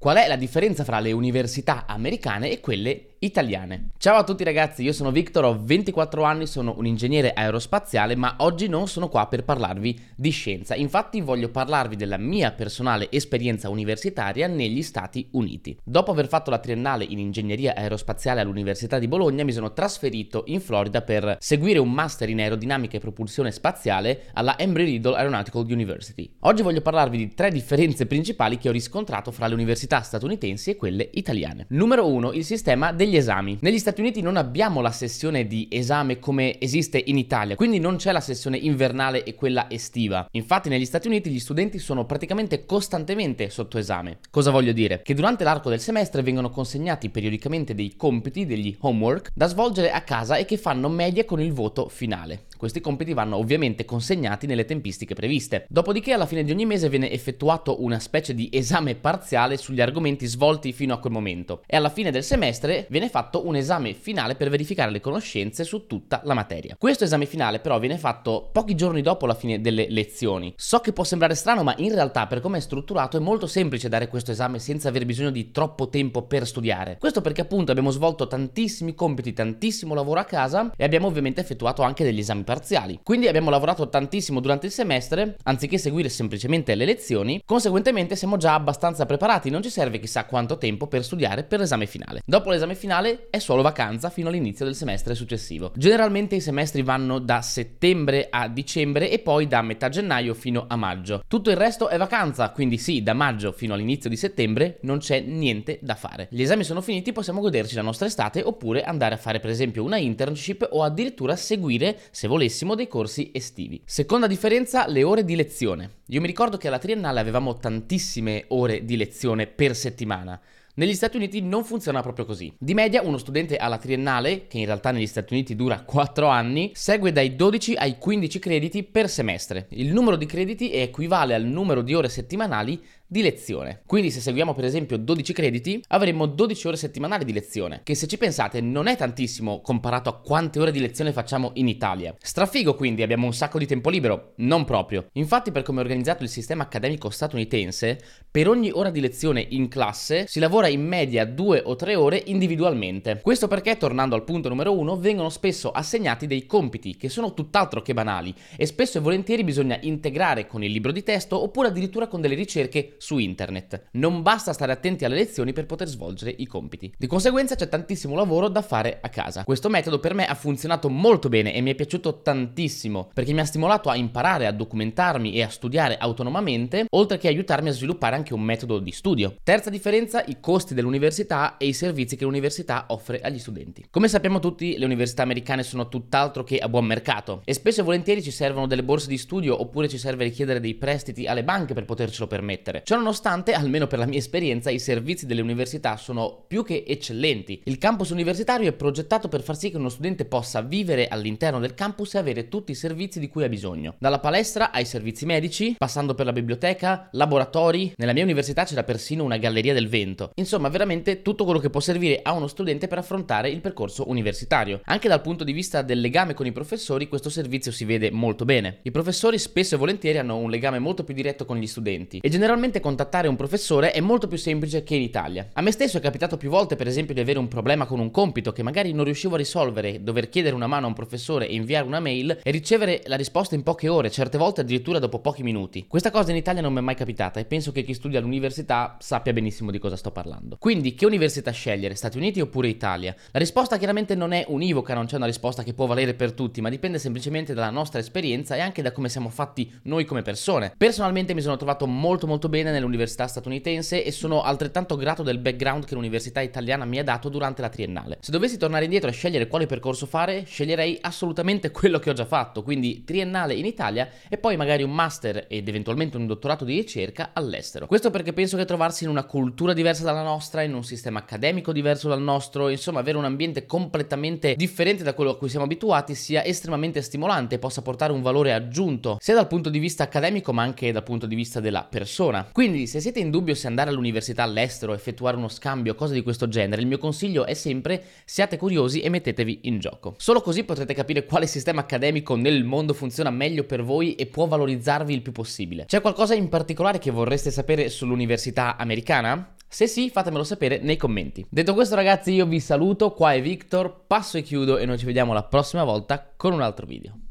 Qual è la differenza fra le università americane e quelle italiane. Ciao a tutti ragazzi, io sono Victor, ho 24 anni, sono un ingegnere aerospaziale, ma oggi non sono qua per parlarvi di scienza. Infatti voglio parlarvi della mia personale esperienza universitaria negli Stati Uniti. Dopo aver fatto la triennale in ingegneria aerospaziale all'Università di Bologna, mi sono trasferito in Florida per seguire un master in aerodinamica e propulsione spaziale alla Embry-Riddle Aeronautical University. Oggi voglio parlarvi di tre differenze principali che ho riscontrato fra le università statunitensi e quelle italiane. Numero 1, il sistema degli degli esami. Negli Stati Uniti non abbiamo la sessione di esame come esiste in Italia, quindi non c'è la sessione invernale e quella estiva. Infatti negli Stati Uniti gli studenti sono praticamente costantemente sotto esame. Cosa voglio dire? Che durante l'arco del semestre vengono consegnati periodicamente dei compiti, degli homework, da svolgere a casa e che fanno media con il voto finale. Questi compiti vanno ovviamente consegnati nelle tempistiche previste. Dopodiché alla fine di ogni mese viene effettuato una specie di esame parziale sugli argomenti svolti fino a quel momento e alla fine del semestre viene fatto un esame finale per verificare le conoscenze su tutta la materia. Questo esame finale però viene fatto pochi giorni dopo la fine delle lezioni. So che può sembrare strano ma in realtà per come è strutturato è molto semplice dare questo esame senza aver bisogno di troppo tempo per studiare. Questo perché appunto abbiamo svolto tantissimi compiti, tantissimo lavoro a casa e abbiamo ovviamente effettuato anche degli esami parziali. Quindi abbiamo lavorato tantissimo durante il semestre, anziché seguire semplicemente le lezioni, conseguentemente siamo già abbastanza preparati, non ci serve chissà quanto tempo per studiare per l'esame finale. Dopo l'esame finale è solo vacanza fino all'inizio del semestre successivo. Generalmente i semestri vanno da settembre a dicembre e poi da metà gennaio fino a maggio. Tutto il resto è vacanza, quindi sì, da maggio fino all'inizio di settembre non c'è niente da fare. Gli esami sono finiti, possiamo goderci la nostra estate oppure andare a fare per esempio una internship o addirittura seguire, se volete, volessimo dei corsi estivi. Seconda differenza, le ore di lezione. Io mi ricordo che alla triennale avevamo tantissime ore di lezione per settimana. Negli Stati Uniti non funziona proprio così. Di media uno studente alla triennale, che in realtà negli Stati Uniti dura 4 anni, segue dai 12 ai 15 crediti per semestre. Il numero di crediti equivale al numero di ore settimanali di lezione. Quindi se seguiamo per esempio 12 crediti, avremo 12 ore settimanali di lezione, che se ci pensate non è tantissimo comparato a quante ore di lezione facciamo in Italia. Strafigo quindi, abbiamo un sacco di tempo libero? Non proprio. Infatti per come è organizzato il sistema accademico statunitense, per ogni ora di lezione in classe si lavora in media due o tre ore individualmente. Questo perché, tornando al punto numero uno, vengono spesso assegnati dei compiti che sono tutt'altro che banali e spesso e volentieri bisogna integrare con il libro di testo oppure addirittura con delle ricerche su internet. Non basta stare attenti alle lezioni per poter svolgere i compiti. Di conseguenza c'è tantissimo lavoro da fare a casa. Questo metodo per me ha funzionato molto bene e mi è piaciuto tantissimo perché mi ha stimolato a imparare, a documentarmi e a studiare autonomamente, oltre che aiutarmi a sviluppare anche un metodo di studio. Terza differenza, i costi dell'università e i servizi che l'università offre agli studenti. Come sappiamo tutti, le università americane sono tutt'altro che a buon mercato e spesso e volentieri ci servono delle borse di studio oppure ci serve richiedere dei prestiti alle banche per potercelo permettere. Ciononostante, almeno per la mia esperienza, i servizi delle università sono più che eccellenti. Il campus universitario è progettato per far sì che uno studente possa vivere all'interno del campus e avere tutti i servizi di cui ha bisogno. Dalla palestra ai servizi medici, passando per la biblioteca, laboratori. Nella mia università c'era persino una galleria del vento. Insomma, veramente tutto quello che può servire a uno studente per affrontare il percorso universitario. Anche dal punto di vista del legame con i professori, questo servizio si vede molto bene. I professori spesso e volentieri hanno un legame molto più diretto con gli studenti e generalmente contattare un professore è molto più semplice che in Italia. A me stesso è capitato più volte, per esempio, di avere un problema con un compito che magari non riuscivo a risolvere, dover chiedere una mano a un professore e inviare una mail e ricevere la risposta in poche ore, certe volte addirittura dopo pochi minuti. Questa cosa in Italia non mi è mai capitata e penso che chi studia all'università sappia benissimo di cosa sto parlando. Quindi, che università scegliere, Stati Uniti oppure Italia? La risposta chiaramente non è univoca, non c'è una risposta che può valere per tutti, ma dipende semplicemente dalla nostra esperienza e anche da come siamo fatti noi come persone. Personalmente mi sono trovato molto molto bene bene nell'università statunitense e sono altrettanto grato del background che l'università italiana mi ha dato durante la triennale. Se dovessi tornare indietro e scegliere quale percorso fare, sceglierei assolutamente quello che ho già fatto, quindi triennale in Italia e poi magari un master ed eventualmente un dottorato di ricerca all'estero. Questo perché penso che trovarsi in una cultura diversa dalla nostra, in un sistema accademico diverso dal nostro, insomma avere un ambiente completamente differente da quello a cui siamo abituati sia estremamente stimolante e possa portare un valore aggiunto sia dal punto di vista accademico ma anche dal punto di vista della persona. Quindi, se siete in dubbio se andare all'università all'estero, effettuare uno scambio, cose di questo genere, il mio consiglio è sempre siate curiosi e mettetevi in gioco. Solo così potrete capire quale sistema accademico nel mondo funziona meglio per voi e può valorizzarvi il più possibile. C'è qualcosa in particolare che vorreste sapere sull'università americana? Se sì, fatemelo sapere nei commenti. Detto questo ragazzi, io vi saluto, qua è Victor, passo e chiudo e noi ci vediamo la prossima volta con un altro video.